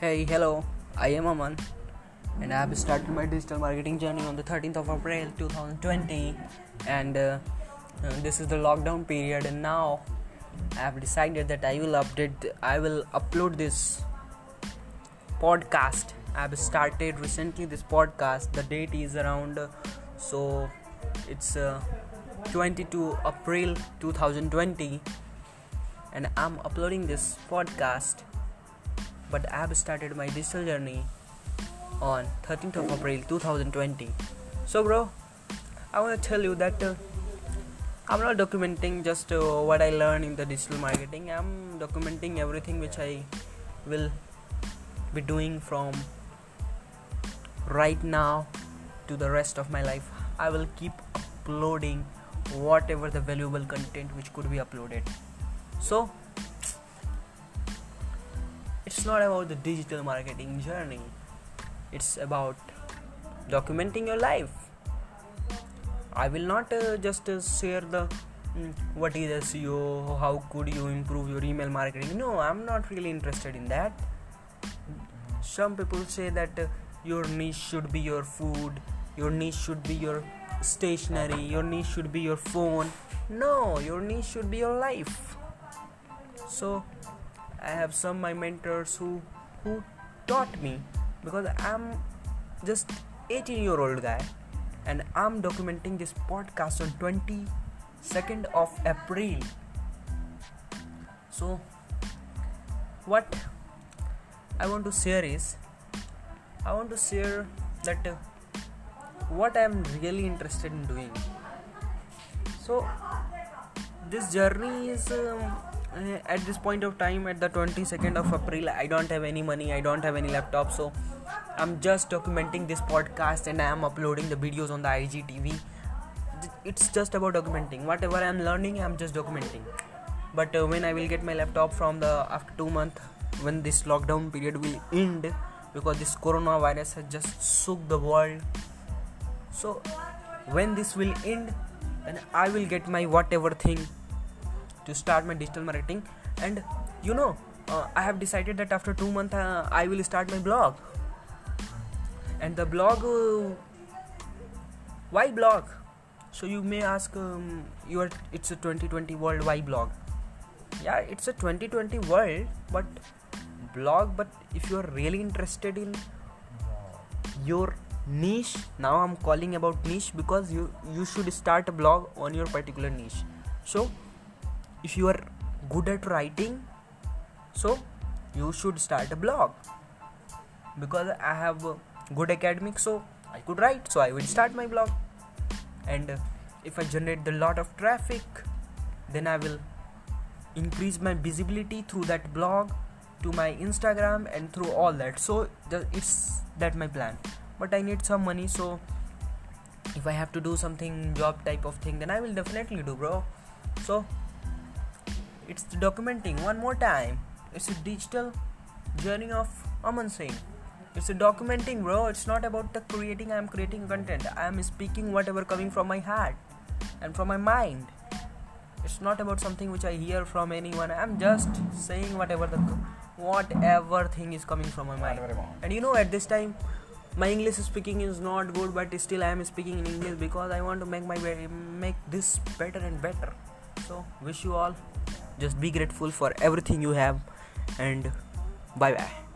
Hey, hello, I am Aman. And I have started my digital marketing journey on the 13th of April 2020 and uh, uh, this is the lockdown period and now I have decided that I will update I will upload this podcast. I have started recently this podcast. The date is around uh, so it's uh, 22 April 2020 and I'm uploading this podcast but I have started my digital journey on 13th of April 2020 so bro I want to tell you that uh, I'm not documenting just uh, what I learned in the digital marketing. I'm documenting everything which I will be doing from right now to the rest of my life. I will keep uploading whatever the valuable content which could be uploaded. So it's not about the digital marketing journey. It's about documenting your life. I will not uh, just uh, share the mm, what is seo how could you improve your email marketing? No i'm not really interested in that. Some people say that uh, your niche should be your food your niche should be your stationery your niche should be your phone. No your niche should be your life. So i have some my mentors who who taught me because i'm just 18 year old guy and i'm documenting this podcast on 22nd of april. So what i want to share is i want to share that uh, what i'm really interested in doing. So this journey is um, at this point of time at the 22nd of april i don't have any money i don't have any laptop so i'm just documenting this podcast and i am uploading the videos on the igtv it's just about documenting. Whatever i'm learning i'm just documenting. But uh, when i will get my laptop from the after two months when this lockdown period will end because this coronavirus has just shook the world. So when this will end then i will get my whatever thing to start my digital marketing. And you know uh, i have decided that after 2 months uh, i will start my blog. And the blog uh, why blog? So you may ask um, it's a 2020 world why blog? Yeah it's a 2020 world but blog but if you are really interested in your niche now i'm calling about niche because you you should start a blog on your particular niche. So if you are good at writing so you should start a blog. Because i have good academics so i could write so i will start my blog. And if i generate a lot of traffic then i will increase my visibility through that blog to my instagram and through all that. So it's that my plan. But i need some money so if i have to do something job type of thing then i will definitely do bro. So it's documenting. One more time. It's a digital journey of Aman Singh. It's a documenting bro. It's not about the creating. I'm creating content. I'm speaking whatever coming from my heart and from my mind. It's not about something which i hear from anyone. I'm just saying whatever the whatever thing is coming from my mind. And you know at this time my english speaking is not good but still i am speaking in english because i want to make my make this better and better. So wish you all just be grateful for everything you have and bye bye